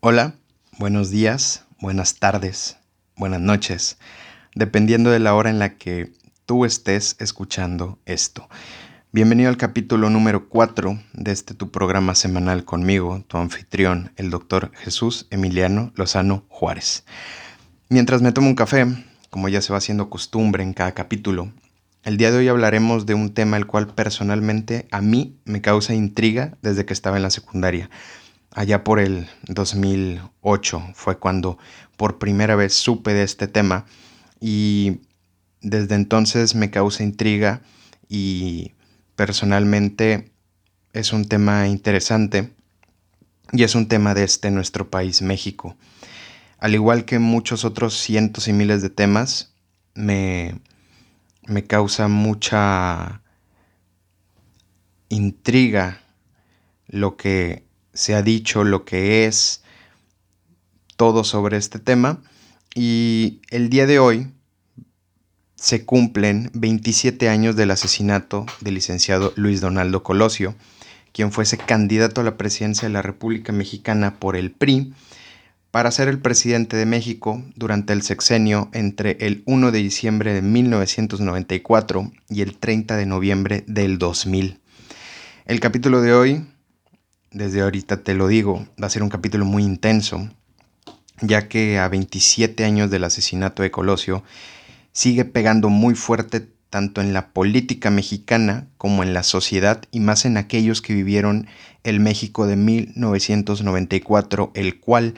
Hola, buenos días, buenas tardes, buenas noches, dependiendo de la hora en la que tú estés escuchando esto. Bienvenido al capítulo número 4 de este tu programa semanal conmigo, tu anfitrión, el doctor Jesús Emiliano Lozano Juárez. Mientras me tomo un café, como ya se va haciendo costumbre en cada capítulo, el día de hoy hablaremos de un tema el cual personalmente a mí me causa intriga desde que estaba en la secundaria allá por el 2008 fue cuando por primera vez supe de este tema y desde entonces me causa intriga y personalmente es un tema interesante y es un tema de este nuestro país, México. Al igual que muchos otros cientos y miles de temas, me, me causa mucha intriga lo que se ha dicho lo que es todo sobre este tema y el día de hoy se cumplen 27 años del asesinato del licenciado Luis Donaldo Colosio, quien fuese candidato a la presidencia de la República Mexicana por el PRI para ser el presidente de México durante el sexenio entre el 1 de diciembre de 1994 y el 30 de noviembre del 2000. El capítulo de hoy desde ahorita te lo digo, va a ser un capítulo muy intenso, ya que a 27 años del asesinato de Colosio sigue pegando muy fuerte tanto en la política mexicana como en la sociedad y más en aquellos que vivieron el México de 1994, el cual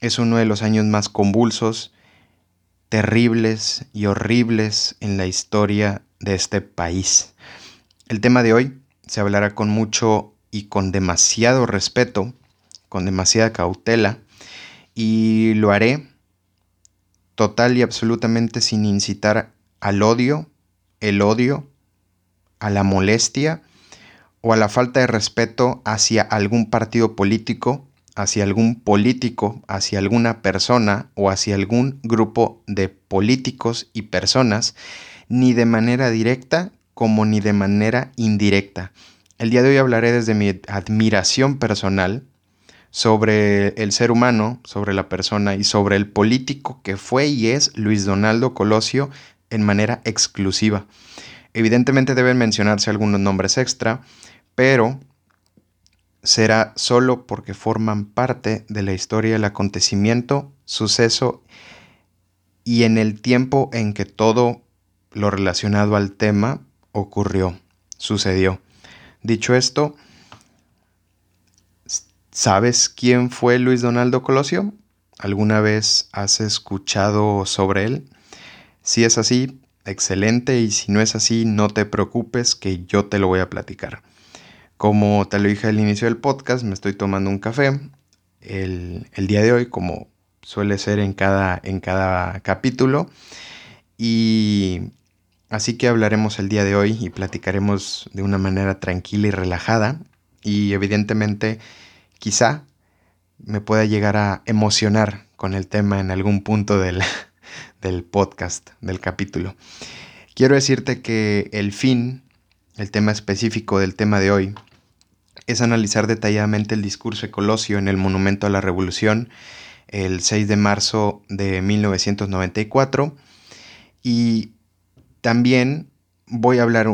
es uno de los años más convulsos, terribles y horribles en la historia de este país. El tema de hoy se hablará con mucho y con demasiado respeto, con demasiada cautela, y lo haré total y absolutamente sin incitar al odio, el odio, a la molestia o a la falta de respeto hacia algún partido político, hacia algún político, hacia alguna persona o hacia algún grupo de políticos y personas, ni de manera directa como ni de manera indirecta. El día de hoy hablaré desde mi admiración personal sobre el ser humano, sobre la persona y sobre el político que fue y es Luis Donaldo Colosio en manera exclusiva. Evidentemente deben mencionarse algunos nombres extra, pero será solo porque forman parte de la historia del acontecimiento, suceso y en el tiempo en que todo lo relacionado al tema ocurrió, sucedió. Dicho esto, ¿sabes quién fue Luis Donaldo Colosio? ¿Alguna vez has escuchado sobre él? Si es así, excelente, y si no es así, no te preocupes que yo te lo voy a platicar. Como te lo dije al inicio del podcast, me estoy tomando un café el, día de hoy, como suele ser en cada, en cada capítulo. Y Así que hablaremos el día de hoy y platicaremos de una manera tranquila y relajada y evidentemente quizá me pueda llegar a emocionar con el tema en algún punto del, del podcast, del capítulo. Quiero decirte que el fin, el tema específico del tema de hoy, es analizar detalladamente el discurso de Colosio en el Monumento a la Revolución el 6 de marzo de 1994 y también voy a hablar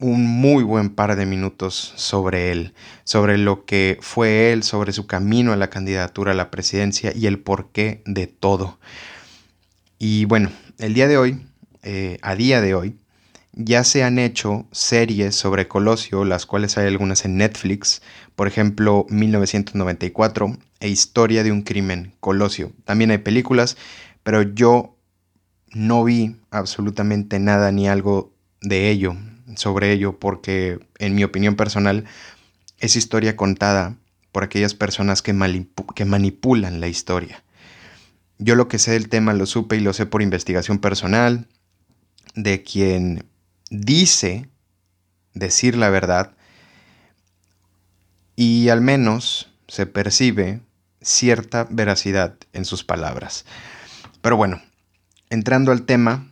un muy buen par de minutos sobre él, sobre lo que fue él, sobre su camino a la candidatura a la presidencia y el porqué de todo. Y bueno, el día de hoy, eh, a día de hoy, ya se han hecho series sobre Colosio, las cuales hay algunas en Netflix, por ejemplo 1994 e Historia de un crimen, Colosio. También hay películas, pero yo no vi absolutamente nada ni algo de ello, sobre ello, porque en mi opinión personal es historia contada por aquellas personas que, manipulan la historia. Yo lo que sé del tema lo supe y lo sé por investigación personal, de quien dice decir la verdad y al menos se percibe cierta veracidad en sus palabras. Pero bueno, entrando al tema,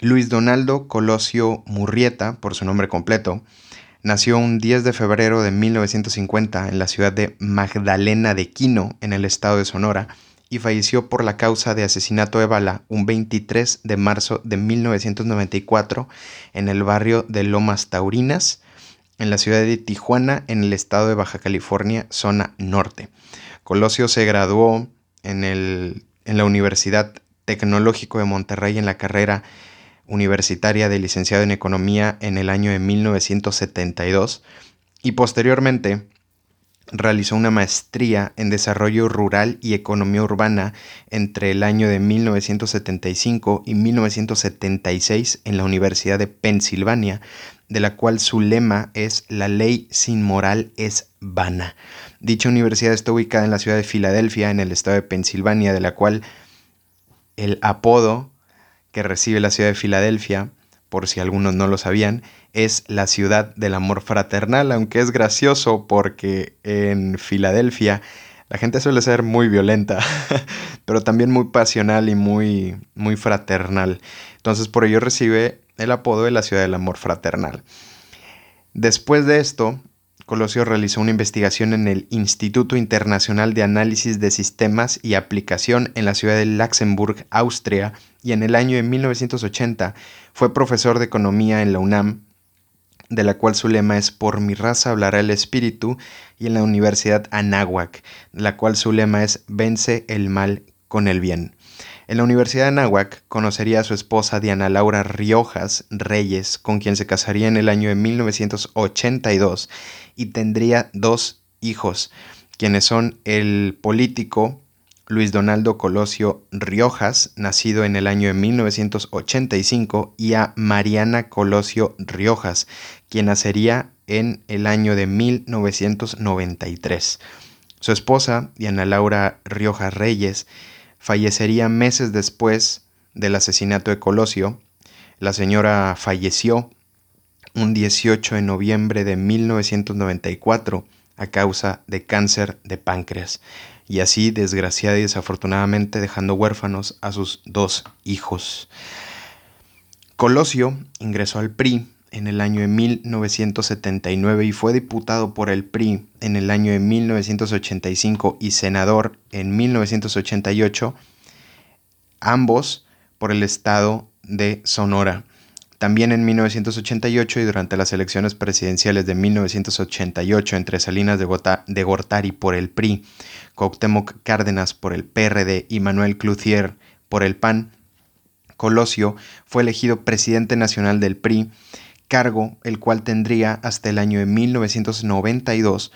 Luis Donaldo Colosio Murrieta, por su nombre completo, Nació un 10 de febrero de 1950 en la ciudad de Magdalena de Quino, en el estado de Sonora, y falleció por la causa de asesinato de bala un 23 de marzo de 1994 en el barrio de Lomas Taurinas, en la ciudad de Tijuana, en el estado de Baja California, zona norte. Colosio se graduó en, el, en la Universidad Tecnológico de Monterrey en la carrera universitaria de licenciado en Economía en el año de 1972 y posteriormente realizó una maestría en Desarrollo Rural y Economía Urbana entre el año de 1975 y 1976 en la Universidad de Pensilvania, de la cual su lema es La ley sin moral es vana. Dicha universidad está ubicada en la ciudad de Filadelfia, en el estado de Pensilvania, de la cual el apodo que recibe la ciudad de Filadelfia por si algunos no lo sabían, es la ciudad del amor fraternal, aunque es gracioso porque en Filadelfia la gente suele ser muy violenta, pero también muy pasional y muy, muy fraternal. Entonces por ello recibe el apodo de la ciudad del amor fraternal. Después de esto, Colosio realizó una investigación en el Instituto Internacional de Análisis de Sistemas y Aplicación en la ciudad de Luxemburg, Austria, y en el año de 1980 fue profesor de economía en la UNAM, de la cual su lema es Por mi raza hablará el espíritu, y en la Universidad Anáhuac, la cual su lema es Vence el mal con el bien. En la Universidad de Anáhuac conocería a su esposa Diana Laura Riojas Reyes, con quien se casaría en el año de 1982 y tendría dos hijos, quienes son el político Luis Donaldo Colosio Riojas, nacido en el año de 1985, y a Mariana Colosio Riojas, quien nacería en el año de 1993. Su esposa, Diana Laura Riojas Reyes, fallecería meses después del asesinato de Colosio. La señora falleció un 18 de noviembre de 1994 a causa de cáncer de páncreas y así desgraciada y desafortunadamente dejando huérfanos a sus dos hijos. Colosio ingresó al PRI en el año de 1979 y fue diputado por el PRI en el año de 1985 y senador en 1988, ambos por el estado de Sonora. También en 1988 y durante las elecciones presidenciales de 1988 entre Salinas de, Gortari por el PRI, Cuauhtémoc Cárdenas por el PRD y Manuel Clucier por el PAN, Colosio fue elegido presidente nacional del PRI cargo el cual tendría hasta el año de 1992,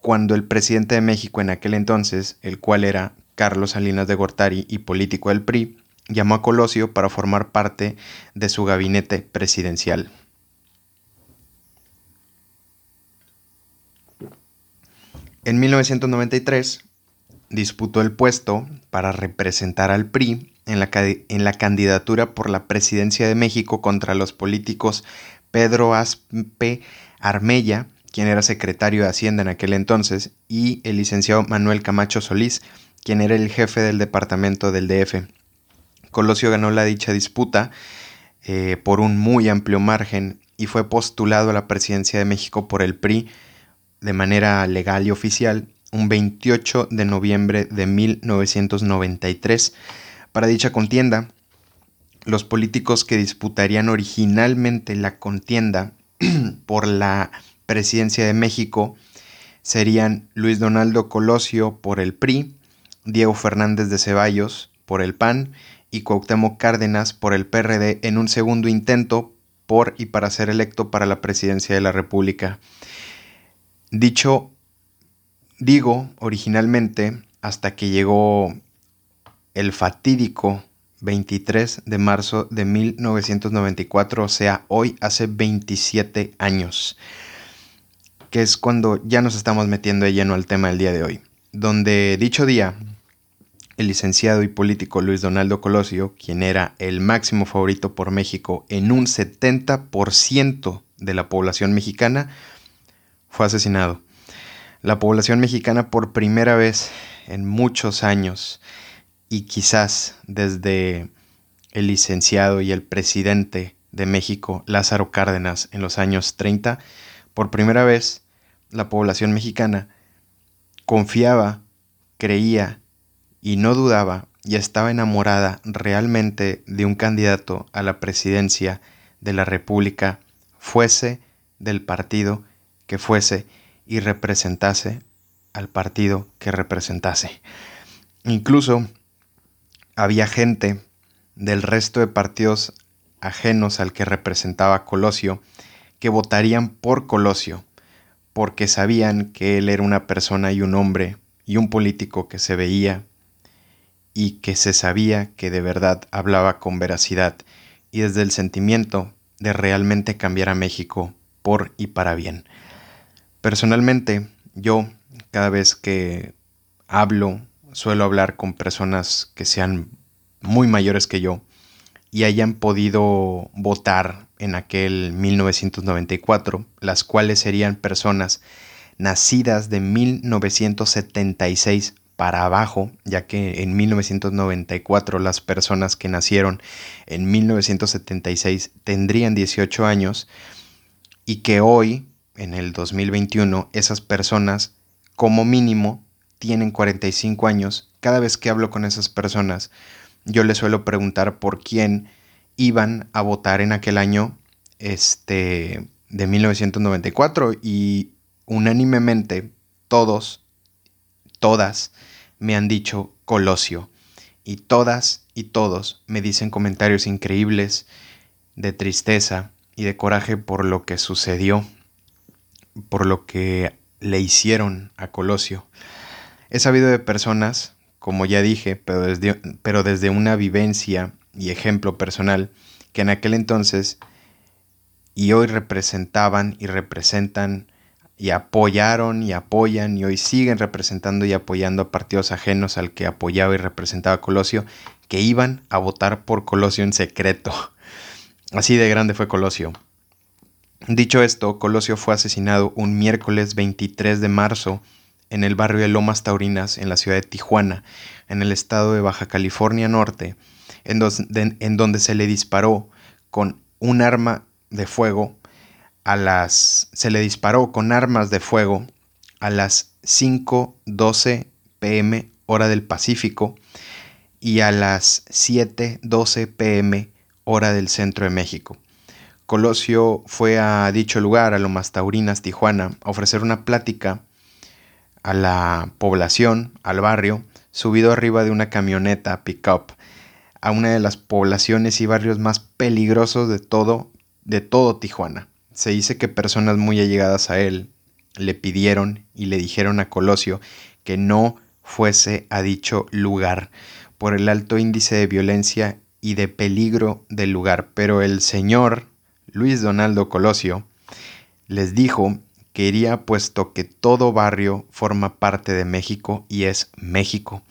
cuando el presidente de México en aquel entonces, el cual era Carlos Salinas de Gortari y político del PRI, llamó a Colosio para formar parte de su gabinete presidencial. En 1993 disputó el puesto para representar al PRI en la, en la, candidatura por la presidencia de México contra los políticos Pedro Aspe Armella, quien era secretario de Hacienda en aquel entonces, y el licenciado Manuel Camacho Solís, quien era el jefe del departamento del DF. Colosio ganó la dicha disputa eh, por un muy amplio margen y fue postulado a la presidencia de México por el PRI de manera legal y oficial un 28 de noviembre de 1993. Para dicha contienda, los políticos que disputarían originalmente la contienda por la presidencia de México serían Luis Donaldo Colosio por el PRI, Diego Fernández de Ceballos por el PAN y Cuauhtémoc Cárdenas por el PRD en un segundo intento por y para ser electo para la presidencia de la República. Dicho, digo originalmente, hasta que llegó el fatídico 23 de marzo de 1994, o sea, hoy hace 27 años, que es cuando ya nos estamos metiendo de lleno al tema del día de hoy, donde dicho día, el licenciado y político Luis Donaldo Colosio, quien era el máximo favorito por México en un 70% de la población mexicana, fue asesinado. La población mexicana por primera vez en muchos años y quizás desde el licenciado y el presidente de México, Lázaro Cárdenas, en los años 30, Por primera vez, la población mexicana confiaba, creía y no dudaba y estaba enamorada realmente de un candidato a la presidencia de la República, fuese del partido que fuese y representase al partido que representase. Incluso había gente del resto de partidos ajenos al que representaba Colosio que votarían por Colosio porque sabían que él era una persona y un hombre y un político que se veía y que se sabía que de verdad hablaba con veracidad y desde el sentimiento de realmente cambiar a México por y para bien. Personalmente, yo cada vez que hablo, suelo hablar con personas que sean muy mayores que yo y hayan podido votar en aquel 1994, las cuales serían personas nacidas de 1976 para abajo, ya que en 1994 las personas que nacieron en 1976 tendrían 18 años y que hoy, en el 2021, esas personas como mínimo tienen 45 años. Cada vez que hablo con esas personas, yo les suelo preguntar por quién iban a votar en aquel año este, de 1994 y unánimemente todos, todas me han dicho Colosio y todas y todos me dicen comentarios increíbles de tristeza y de coraje por lo que sucedió, por lo que le hicieron a Colosio. He sabido de personas, como ya dije, pero desde, pero desde una vivencia y ejemplo personal, que en aquel entonces y hoy representaban y representan y apoyaron y apoyan y hoy siguen representando y apoyando a partidos ajenos al que apoyaba y representaba Colosio, que iban a votar por Colosio en secreto. Así de grande fue Colosio. Dicho esto, Colosio fue asesinado un miércoles 23 de marzo en el barrio de Lomas Taurinas, en la ciudad de Tijuana, en el estado de Baja California Norte, en, donde se le disparó con un arma de fuego a las se le disparó con armas de fuego a las 5:12 pm hora del Pacífico y a las 7:12 pm hora del centro de México. Colosio fue a dicho lugar, a Lomas Taurinas, Tijuana, a ofrecer una plática a la población, al barrio, subido arriba de una camioneta pick-up, a una de las poblaciones y barrios más peligrosos de todo, de todo Tijuana. Se dice que personas muy allegadas a él le pidieron y le dijeron a Colosio que no fuese a dicho lugar por el alto índice de violencia y de peligro del lugar, pero el señor Luis Donaldo Colosio les dijo que iría puesto que todo barrio forma parte de México y es México,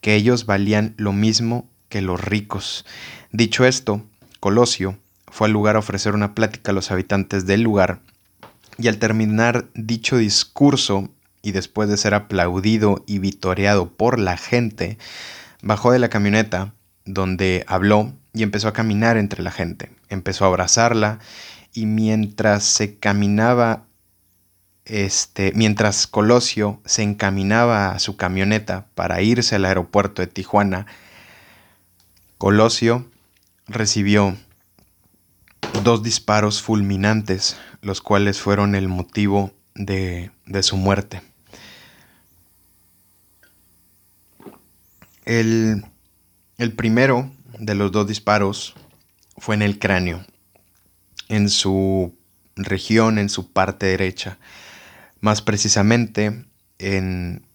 que ellos valían lo mismo que los ricos. Dicho esto, Colosio fue al lugar a ofrecer una plática a los habitantes del lugar y al terminar dicho discurso y después de ser aplaudido y vitoreado por la gente, bajó de la camioneta donde habló y empezó a caminar entre la gente. Empezó a abrazarla y mientras se caminaba, este, mientras Colosio se encaminaba a su camioneta para irse al aeropuerto de Tijuana, Colosio recibió dos disparos fulminantes, los cuales fueron el motivo de, su muerte. El primero de los dos disparos fue en el cráneo, en su región, en su parte derecha, más precisamente en,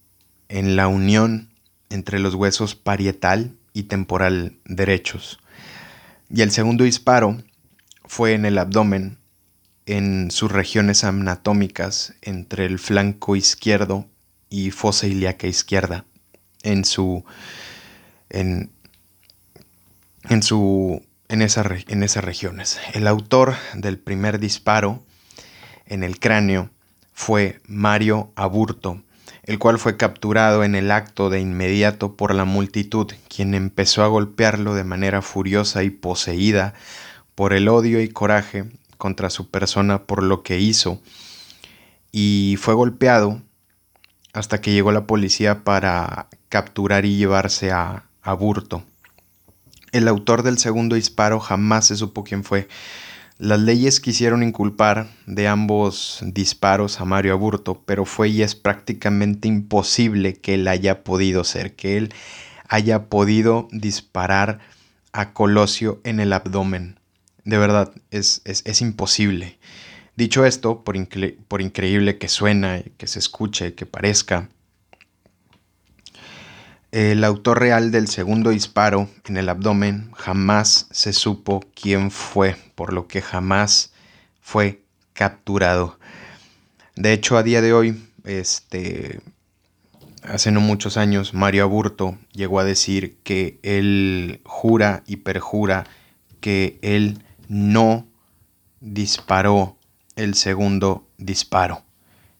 en la unión entre los huesos parietal y temporal derechos. Y el segundo disparo fue en el abdomen, en sus regiones anatómicas entre el flanco izquierdo y fosa ilíaca izquierda, en su en, en, su, en, en esas regiones. El autor del primer disparo en el cráneo fue Mario Aburto, el cual fue capturado en el acto de inmediato por la multitud, quien empezó a golpearlo de manera furiosa y poseída por el odio y coraje contra su persona por lo que hizo, y fue golpeado hasta que llegó la policía para capturar y llevarse a, a Burto. El autor del segundo disparo jamás se supo quién fue. Las leyes quisieron inculpar de ambos disparos a Mario Aburto, pero fue y es prácticamente imposible que él haya podido ser, que él haya podido disparar a Colosio en el abdomen. De verdad, es, es, imposible. Dicho esto, por, por increíble que suena, que se escuche, que parezca, el autor real del segundo disparo en el abdomen jamás se supo quién fue, por lo que jamás fue capturado. De hecho, a día de hoy, este, hace no muchos años, Mario Aburto llegó a decir que él jura y perjura que él no disparó el segundo disparo.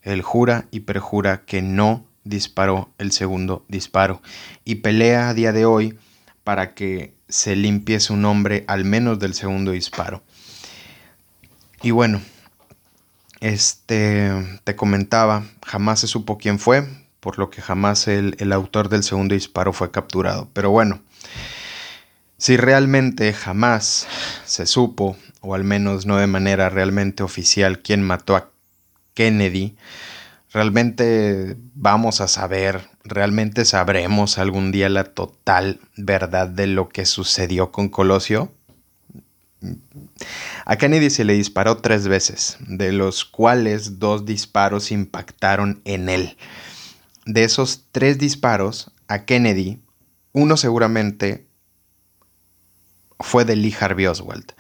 Él jura y perjura que no disparó el segundo disparo y pelea a día de hoy para que se limpie su nombre al menos del segundo disparo. Y bueno, este te comentaba, jamás se supo quién fue, por lo que jamás el, el autor del segundo disparo fue capturado. Pero bueno, si realmente jamás se supo, o al menos no de manera realmente oficial, quién mató a Kennedy, realmente vamos a saber, realmente sabremos algún día la total verdad de lo que sucedió con Colosio. A Kennedy se le disparó tres veces, de los cuales dos disparos impactaron en él. De esos tres disparos, a Kennedy, uno seguramente fue de Lee Harvey Oswald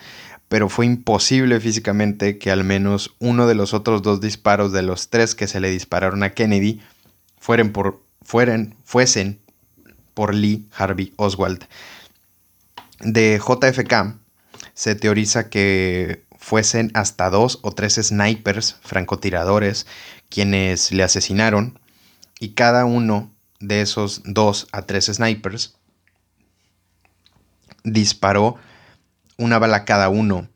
pero fue imposible físicamente que al menos uno de los otros dos disparos de los tres que se le dispararon a Kennedy fueran por, fuesen por Lee Harvey Oswald. De JFK se teoriza que fuesen hasta dos o tres snipers, francotiradores, quienes le asesinaron, y cada uno de esos dos a tres snipers disparó una bala cada uno.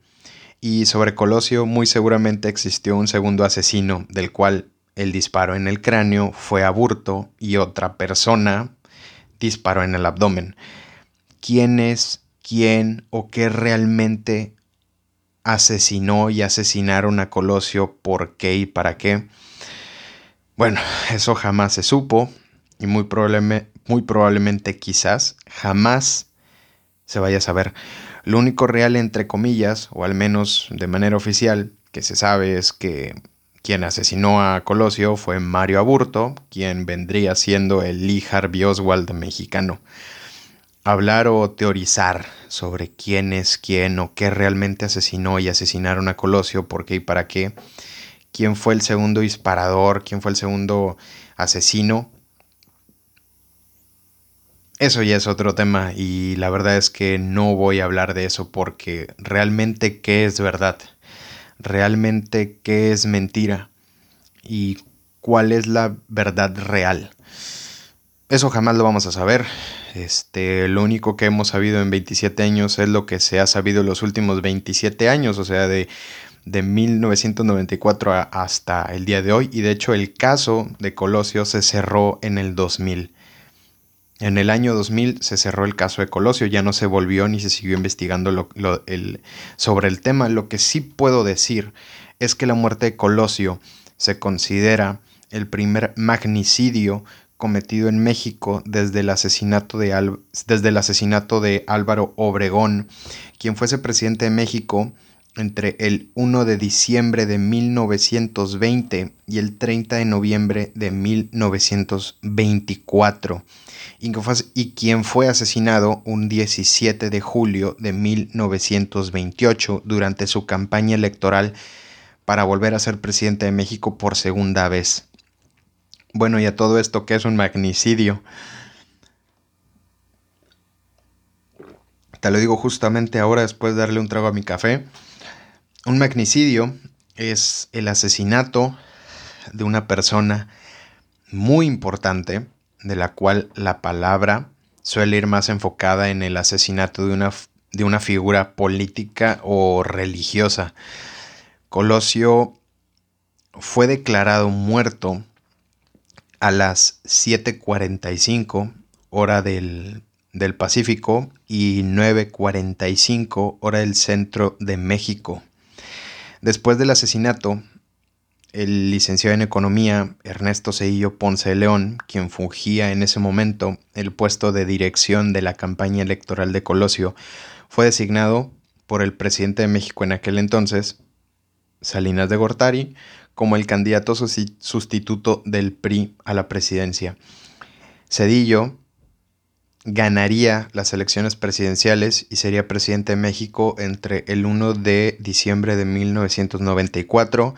Y sobre Colosio muy seguramente existió un segundo asesino, del cual el disparo en el cráneo fue aburto y otra persona disparó en el abdomen. ¿Quién es quién o qué realmente asesinó y asesinaron a Colosio? ¿Por qué y para qué? Bueno, eso jamás se supo y muy, muy probablemente quizás jamás se vaya a saber. Lo único real, entre comillas, o al menos de manera oficial, que se sabe es que quien asesinó a Colosio fue Mario Aburto, quien vendría siendo el Lee Harvey Oswald mexicano. Hablar o teorizar sobre quién es quién o qué realmente asesinó y asesinaron a Colosio, por qué y para qué, quién fue el segundo disparador, quién fue el segundo asesino, eso ya es otro tema y la verdad es que no voy a hablar de eso porque realmente qué es verdad, realmente qué es mentira y cuál es la verdad real. Eso jamás lo vamos a saber. Este, lo único que hemos sabido en 27 años es lo que se ha sabido en los últimos 27 años, o sea, de, de 1994 hasta el día de hoy. Y de hecho el caso de Colosio se cerró en el 2000. En el año 2000 se cerró el caso de Colosio, ya no se volvió ni se siguió investigando sobre el tema. Lo que sí puedo decir es que la muerte de Colosio se considera el primer magnicidio cometido en México desde el asesinato de, desde el asesinato de Álvaro Obregón, quien fuese presidente de México entre el 1 de diciembre de 1920 y el 30 de noviembre de 1924 y quien fue asesinado un 17 de julio de 1928 durante su campaña electoral para volver a ser presidente de México por segunda vez. Bueno, y a todo esto, ¿qué es un magnicidio? Te lo digo justamente ahora después de darle un trago a mi café. Un magnicidio es el asesinato de una persona muy importante de la cual la palabra suele ir más enfocada en el asesinato de una, de una figura política o religiosa. Colosio fue declarado muerto a las 7.45 hora del, del Pacífico y 9.45 hora del centro de México. Después del asesinato, el licenciado en Economía Ernesto Cedillo Ponce de León, quien fungía en ese momento el puesto de dirección de la campaña electoral de Colosio, fue designado por el presidente de México en aquel entonces, Salinas de Gortari, como el candidato sustituto del PRI a la presidencia. Cedillo ganaría las elecciones presidenciales y sería presidente de México entre el 1 de diciembre de 1994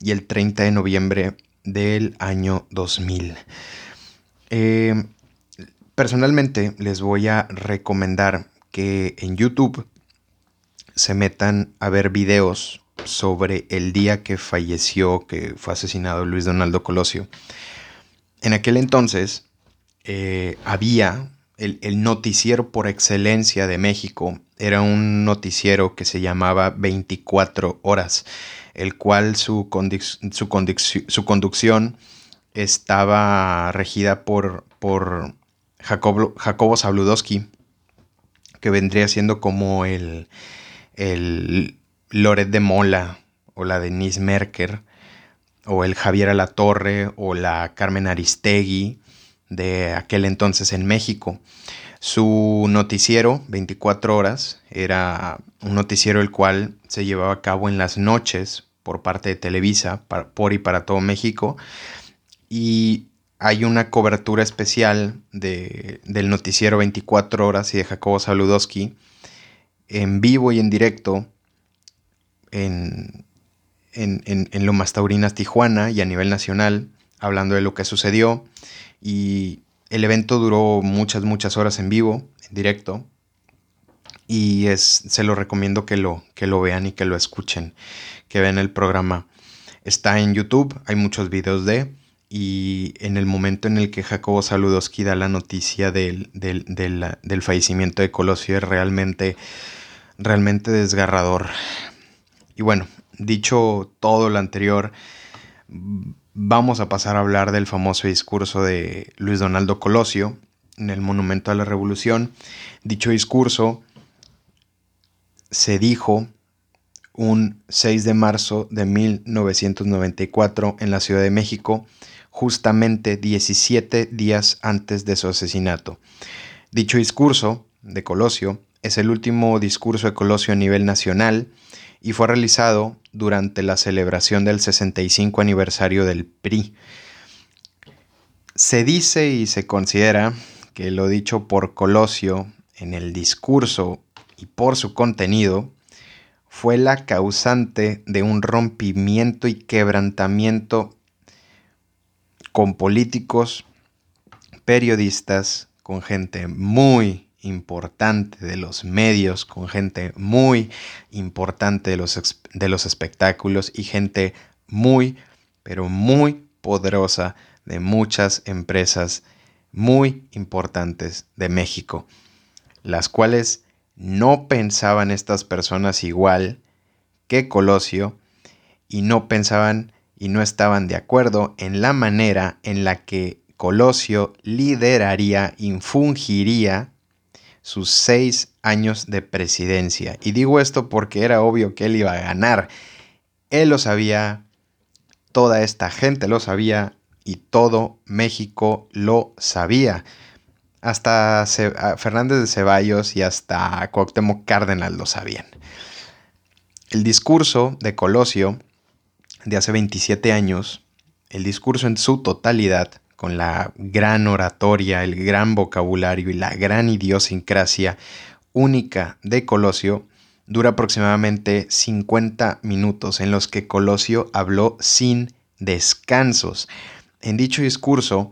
y el 30 de noviembre del año 2000. Eh, personalmente les voy a recomendar que en YouTube se metan a ver videos sobre el día que falleció, que fue asesinado Luis Donaldo Colosio. En aquel entonces eh, había el, noticiero por excelencia de México, era un noticiero que se llamaba 24 horas el cual su, su, conducción estaba regida por, por Jacobo, Jacobo que vendría siendo como el, el Loret de Mola o la Denise Merker o el Javier Alatorre o la Carmen Aristegui de aquel entonces en México. Su noticiero, 24 horas, era un noticiero el cual se llevaba a cabo en las noches por parte de Televisa por y para todo México. Y hay una cobertura especial de, del noticiero 24 horas y de Jacobo Saludowski en vivo y en directo en, en, en, en Lomas Taurinas, Tijuana y a nivel nacional, hablando de lo que sucedió. Y el evento duró muchas, muchas horas en vivo, en directo. Y es, se lo recomiendo que lo, que lo vean y que lo escuchen que ven el programa. Está en YouTube, hay muchos videos de, y en el momento en el que Jacobo Saludowski da la noticia del, del, fallecimiento de Colosio es realmente, realmente desgarrador. Y bueno, dicho todo lo anterior, vamos a pasar a hablar del famoso discurso de Luis Donaldo Colosio en el Monumento a la Revolución. Dicho discurso se dijo un 6 de marzo de 1994 en la Ciudad de México, justamente 17 días antes de su asesinato. Dicho discurso de Colosio es el último discurso de Colosio a nivel nacional y fue realizado durante la celebración del 65 aniversario del PRI. Se dice y se considera que lo dicho por Colosio en el discurso y por su contenido fue la causante de un rompimiento y quebrantamiento con políticos, periodistas, con gente muy importante de los medios, con gente muy importante de los, de los espectáculos y gente muy, pero muy poderosa de muchas empresas muy importantes de México, las cuales no pensaban estas personas igual que Colosio y no pensaban y no estaban de acuerdo en la manera en la que Colosio lideraría, infungiría sus seis años de presidencia. Y digo esto porque era obvio que él iba a ganar. Él lo sabía, toda esta gente lo sabía y todo México lo sabía hasta Fernández de Ceballos y hasta Cuauhtémoc Cárdenas lo sabían. El discurso de Colosio de hace 27 años, el discurso en su totalidad, con la gran oratoria, el gran vocabulario y la gran idiosincrasia única de Colosio, dura aproximadamente 50 minutos en los que Colosio habló sin descansos. En dicho discurso,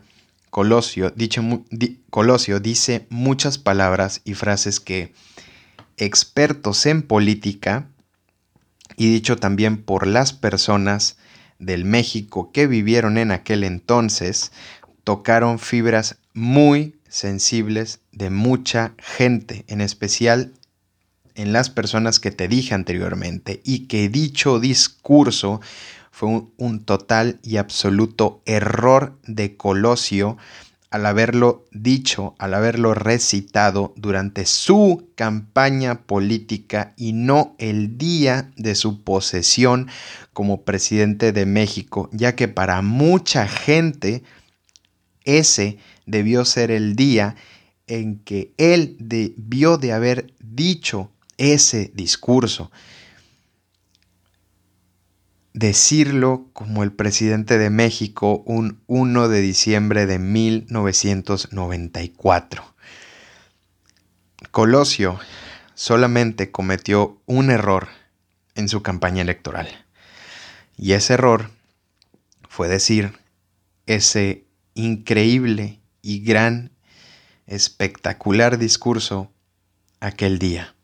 Colosio, Colosio dice muchas palabras y frases que expertos en política, y dicho también por las personas del México que vivieron en aquel entonces, tocaron fibras muy sensibles de mucha gente, en especial en las personas que te dije anteriormente, y que dicho discurso fue un, total y absoluto error de Colosio al haberlo dicho, al haberlo recitado durante su campaña política y no el día de su posesión como presidente de México, ya que para mucha gente ese debió ser el día en que él debió de haber dicho ese discurso decirlo como el presidente de México un 1 de diciembre de 1994. Colosio solamente cometió un error en su campaña electoral. Y ese error fue decir ese increíble y gran, espectacular discurso aquel día.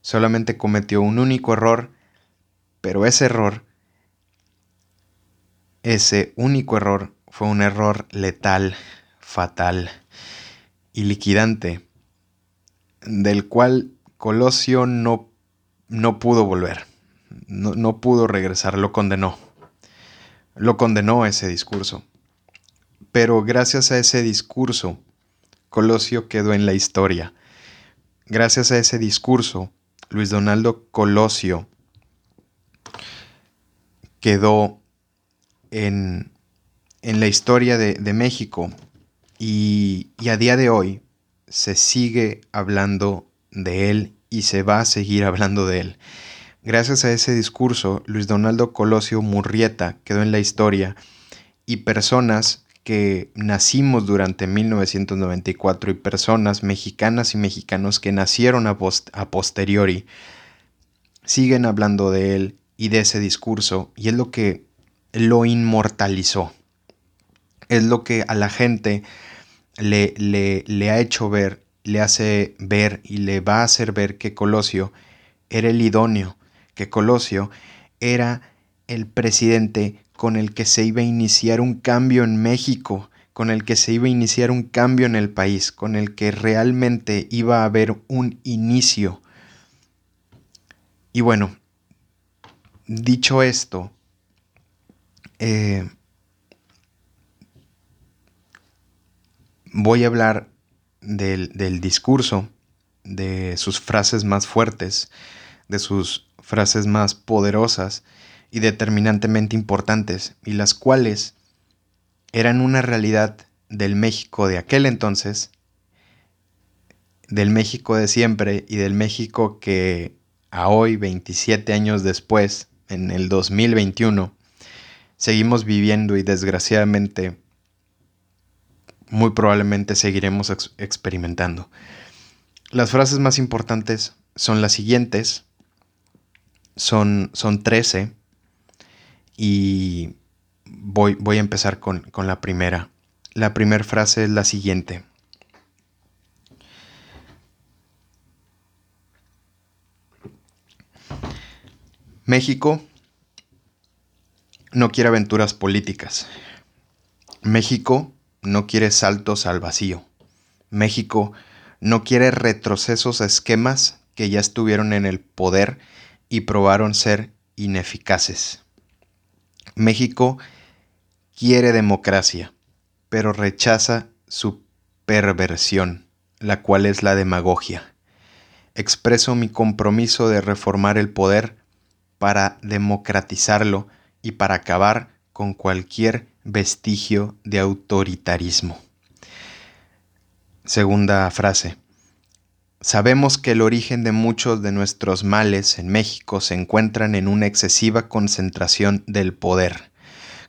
Solamente cometió un único error, pero ese error ese único error fue un error letal, fatal y liquidante, del cual Colosio no, no pudo volver, no, no pudo regresar, lo condenó. Lo condenó ese discurso. Pero gracias a ese discurso, Colosio quedó en la historia. Gracias a ese discurso, Luis Donaldo Colosio quedó en, la historia de, México y, y, a día de hoy se sigue hablando de él y se va a seguir hablando de él. Gracias a ese discurso, Luis Donaldo Colosio Murrieta quedó en la historia y personas que nacimos durante 1994 y personas mexicanas y mexicanos que nacieron a, a posteriori siguen hablando de él y de ese discurso y es lo que lo inmortalizó. Es lo que a la gente le, le, ha hecho ver, le hace ver y le va a hacer ver que Colosio era el idóneo, que Colosio era el presidente con el que se iba a iniciar un cambio en México, con el que se iba a iniciar un cambio en el país, con el que realmente iba a haber un inicio. Y bueno, dicho esto, eh, voy a hablar del, del, discurso, de sus frases más fuertes, de sus frases más poderosas y determinantemente importantes, y las cuales eran una realidad del México de aquel entonces, del México de siempre y del México que a hoy, 27 años después, en el 2021, seguimos viviendo y desgraciadamente muy probablemente seguiremos experimentando. Las frases más importantes son las siguientes, son, son 13 y voy, voy a empezar con, con la primera. La primera frase es la siguiente. México no quiere aventuras políticas. México no quiere saltos al vacío. México no quiere retrocesos a esquemas que ya estuvieron en el poder y probaron ser ineficaces. México quiere democracia, pero rechaza su perversión, la cual es la demagogia. Expreso mi compromiso de reformar el poder para democratizarlo y para acabar con cualquier vestigio de autoritarismo. Segunda frase. Sabemos que el origen de muchos de nuestros males en México se encuentran en una excesiva concentración del poder.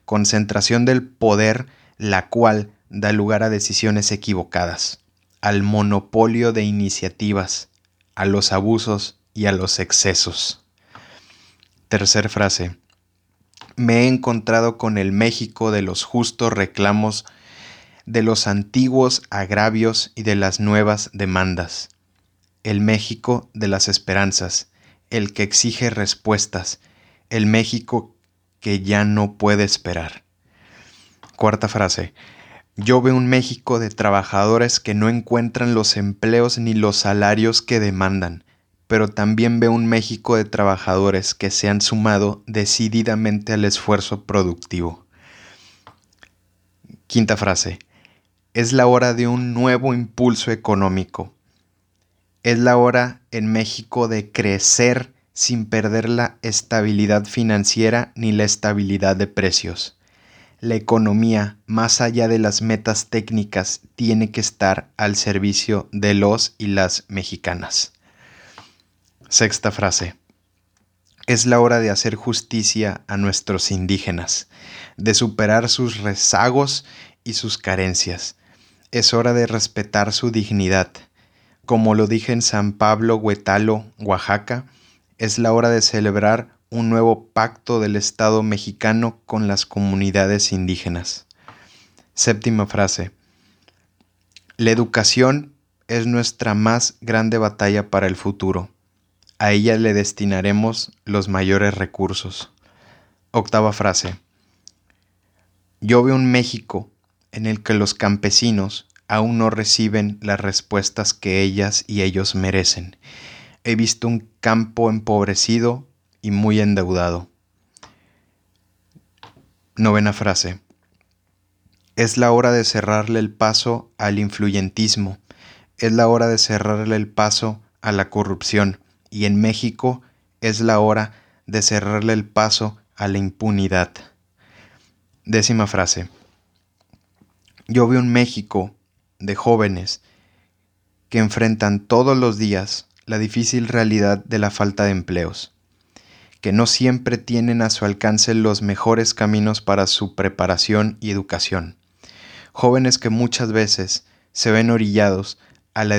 Concentración del poder la cual da lugar a decisiones equivocadas, al monopolio de iniciativas, a los abusos y a los excesos. Tercer frase me he encontrado con el México de los justos reclamos, de los antiguos agravios y de las nuevas demandas, el México de las esperanzas, el que exige respuestas, el México que ya no puede esperar. Cuarta frase. Yo veo un México de trabajadores que no encuentran los empleos ni los salarios que demandan, pero también veo un México de trabajadores que se han sumado decididamente al esfuerzo productivo. Quinta frase. Es la hora de un nuevo impulso económico. Es la hora en México de crecer sin perder la estabilidad financiera ni la estabilidad de precios. La economía, más allá de las metas técnicas, tiene que estar al servicio de los y las mexicanas. Sexta frase. Es la hora de hacer justicia a nuestros indígenas, de superar sus rezagos y sus carencias. Es hora de respetar su dignidad. Como lo dije en San Pablo, Huetalo, Oaxaca, es la hora de celebrar un nuevo pacto del Estado mexicano con las comunidades indígenas. Séptima frase. La educación es nuestra más grande batalla para el futuro a ella le destinaremos los mayores recursos. Octava frase. Yo veo un México en el que los campesinos aún no reciben las respuestas que ellas y ellos merecen. He visto un campo empobrecido y muy endeudado. Novena frase. Es la hora de cerrarle el paso al influyentismo. Es la hora de cerrarle el paso a la corrupción y en México es la hora de cerrarle el paso a la impunidad. Décima frase. Yo veo un México de jóvenes que enfrentan todos los días la difícil realidad de la falta de empleos, que no siempre tienen a su alcance los mejores caminos para su preparación y educación, jóvenes que muchas veces se ven orillados a la,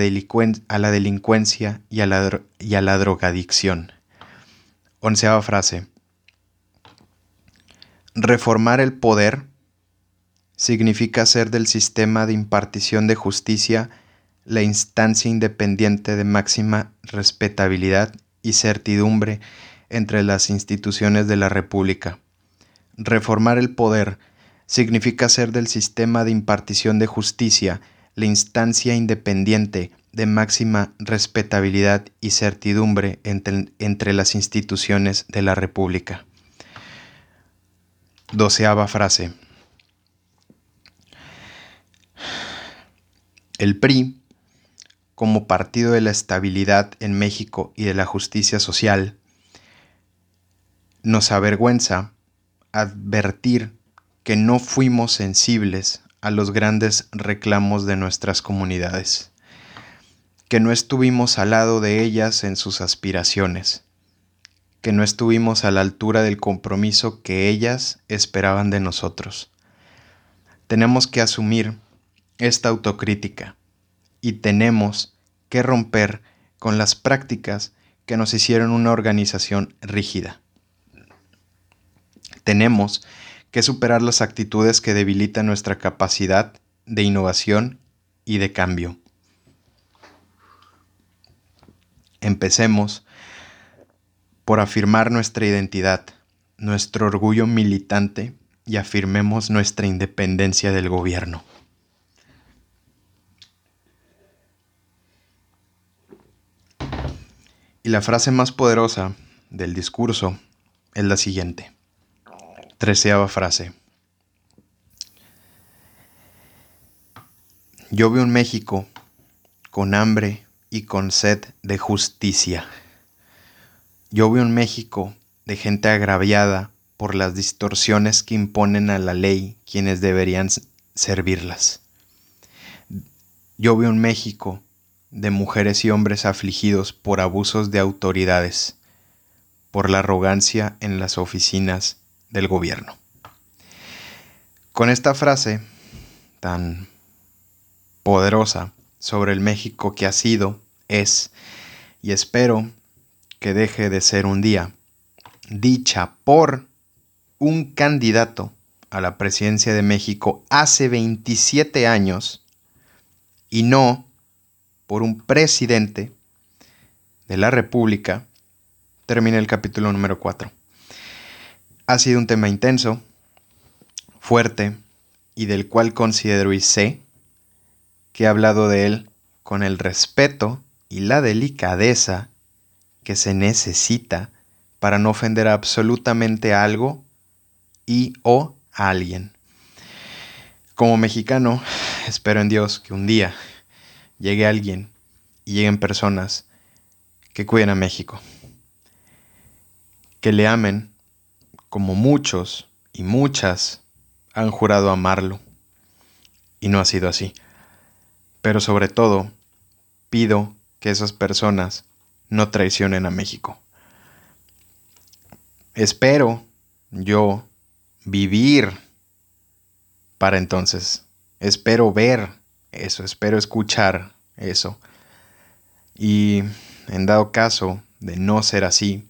a la delincuencia y a la, y a la drogadicción. Onceava frase. Reformar el poder significa hacer del sistema de impartición de justicia la instancia independiente de máxima respetabilidad y certidumbre entre las instituciones de la República. Reformar el poder significa hacer del sistema de impartición de justicia la instancia independiente de máxima respetabilidad y certidumbre entre, las instituciones de la República. Doceava frase. El PRI, como partido de la estabilidad en México y de la justicia social, nos avergüenza advertir que no fuimos sensibles a los grandes reclamos de nuestras comunidades, que no estuvimos al lado de ellas en sus aspiraciones, que no estuvimos a la altura del compromiso que ellas esperaban de nosotros. Tenemos que asumir esta autocrítica y tenemos que romper con las prácticas que nos hicieron una organización rígida. Tenemos que superar las actitudes que debilitan nuestra capacidad de innovación y de cambio. Empecemos por afirmar nuestra identidad, nuestro orgullo militante y afirmemos nuestra independencia del gobierno. Y la frase más poderosa del discurso es la siguiente. Treceava frase. Yo veo un México con hambre y con sed de justicia. Yo veo un México de gente agraviada por las distorsiones que imponen a la ley quienes deberían servirlas. Yo veo un México de mujeres y hombres afligidos por abusos de autoridades, por la arrogancia en las oficinas del gobierno. Con esta frase tan poderosa sobre el México que ha sido, es y espero que deje de ser un día, dicha por un candidato a la presidencia de México hace 27 años y no por un presidente de la República, termina el capítulo número 4. Ha sido un tema intenso, fuerte y del cual considero y sé que he hablado de él con el respeto y la delicadeza que se necesita para no ofender absolutamente a algo y o a alguien. Como mexicano, espero en Dios que un día llegue alguien y lleguen personas que cuiden a México, que le amen como muchos y muchas han jurado amarlo. Y no ha sido así. Pero sobre todo, pido que esas personas no traicionen a México. Espero yo vivir para entonces. Espero ver eso, espero escuchar eso. Y en dado caso de no ser así,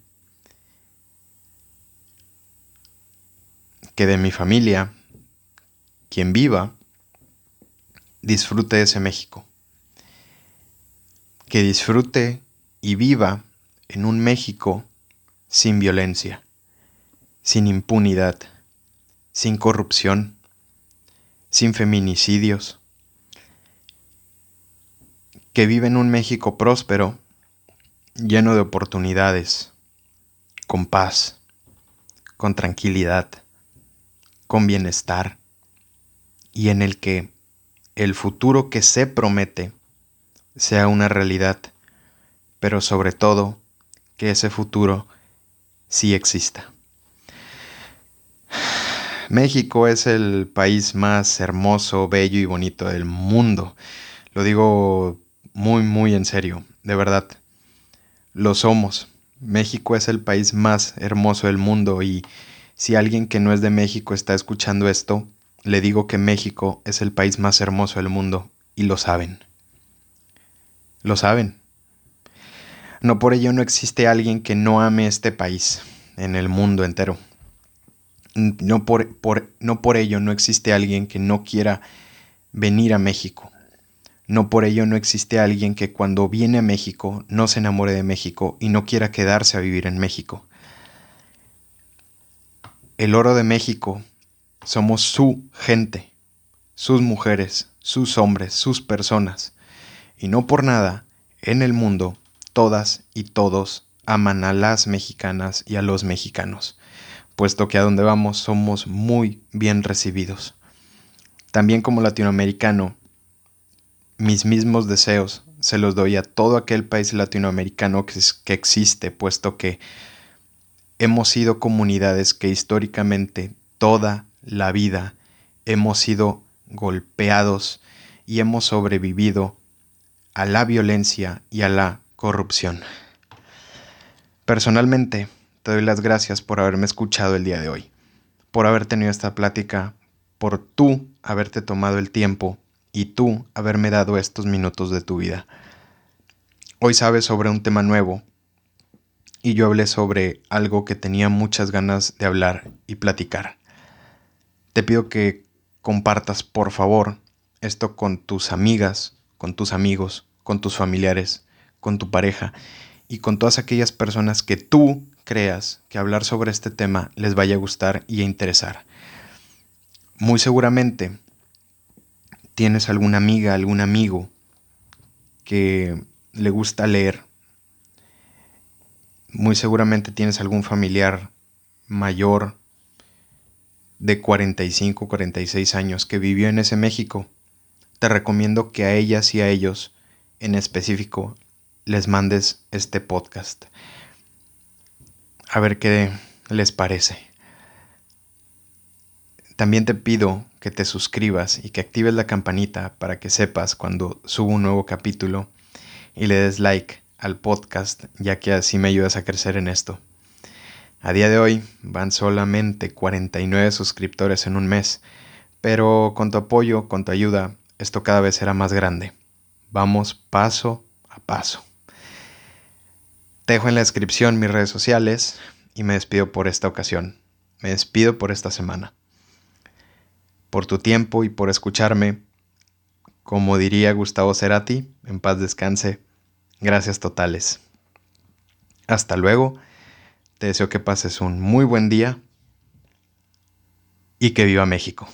que de mi familia, quien viva, disfrute ese México. Que disfrute y viva en un México sin violencia, sin impunidad, sin corrupción, sin feminicidios. Que vive en un México próspero, lleno de oportunidades, con paz, con tranquilidad con bienestar y en el que el futuro que se promete sea una realidad, pero sobre todo que ese futuro sí exista. México es el país más hermoso, bello y bonito del mundo. Lo digo muy, muy en serio, de verdad. Lo somos. México es el país más hermoso del mundo y si alguien que no es de México está escuchando esto, le digo que México es el país más hermoso del mundo y lo saben. Lo saben. No por ello no existe alguien que no ame este país en el mundo entero. No por, no por ello no existe alguien que no quiera venir a México. No por ello no existe alguien que cuando viene a México no se enamore de México y no quiera quedarse a vivir en México el oro de México somos su gente, sus mujeres, sus hombres, sus personas. Y no por nada, en el mundo, todas y todos aman a las mexicanas y a los mexicanos, puesto que a donde vamos somos muy bien recibidos. También como latinoamericano, mis mismos deseos se los doy a todo aquel país latinoamericano que, existe, puesto que hemos sido comunidades que históricamente toda la vida hemos sido golpeados y hemos sobrevivido a la violencia y a la corrupción. Personalmente, te doy las gracias por haberme escuchado el día de hoy, por haber tenido esta plática, por tú haberte tomado el tiempo y tú haberme dado estos minutos de tu vida. Hoy sabes sobre un tema nuevo y yo hablé sobre algo que tenía muchas ganas de hablar y platicar. Te pido que compartas, por favor, esto con tus amigas, con tus amigos, con tus familiares, con tu pareja y con todas aquellas personas que tú creas que hablar sobre este tema les vaya a gustar y a interesar. Muy seguramente tienes alguna amiga, algún amigo que le gusta leer muy seguramente tienes algún familiar mayor de 45, 46 años que vivió en ese México. Te recomiendo que a ellas y a ellos en específico les mandes este podcast. A ver qué les parece. También te pido que te suscribas y que actives la campanita para que sepas cuando subo un nuevo capítulo y le des like al podcast, ya que así me ayudas a crecer en esto. A día de hoy van solamente 49 suscriptores en un mes, pero con tu apoyo, con tu ayuda, esto cada vez será más grande. Vamos paso a paso. Te dejo en la descripción mis redes sociales y me despido por esta ocasión. Me despido por esta semana. Por tu tiempo y por escucharme. Como diría Gustavo Cerati, en paz descanse. Gracias totales. Hasta luego. Te deseo que pases un muy buen día y que viva México.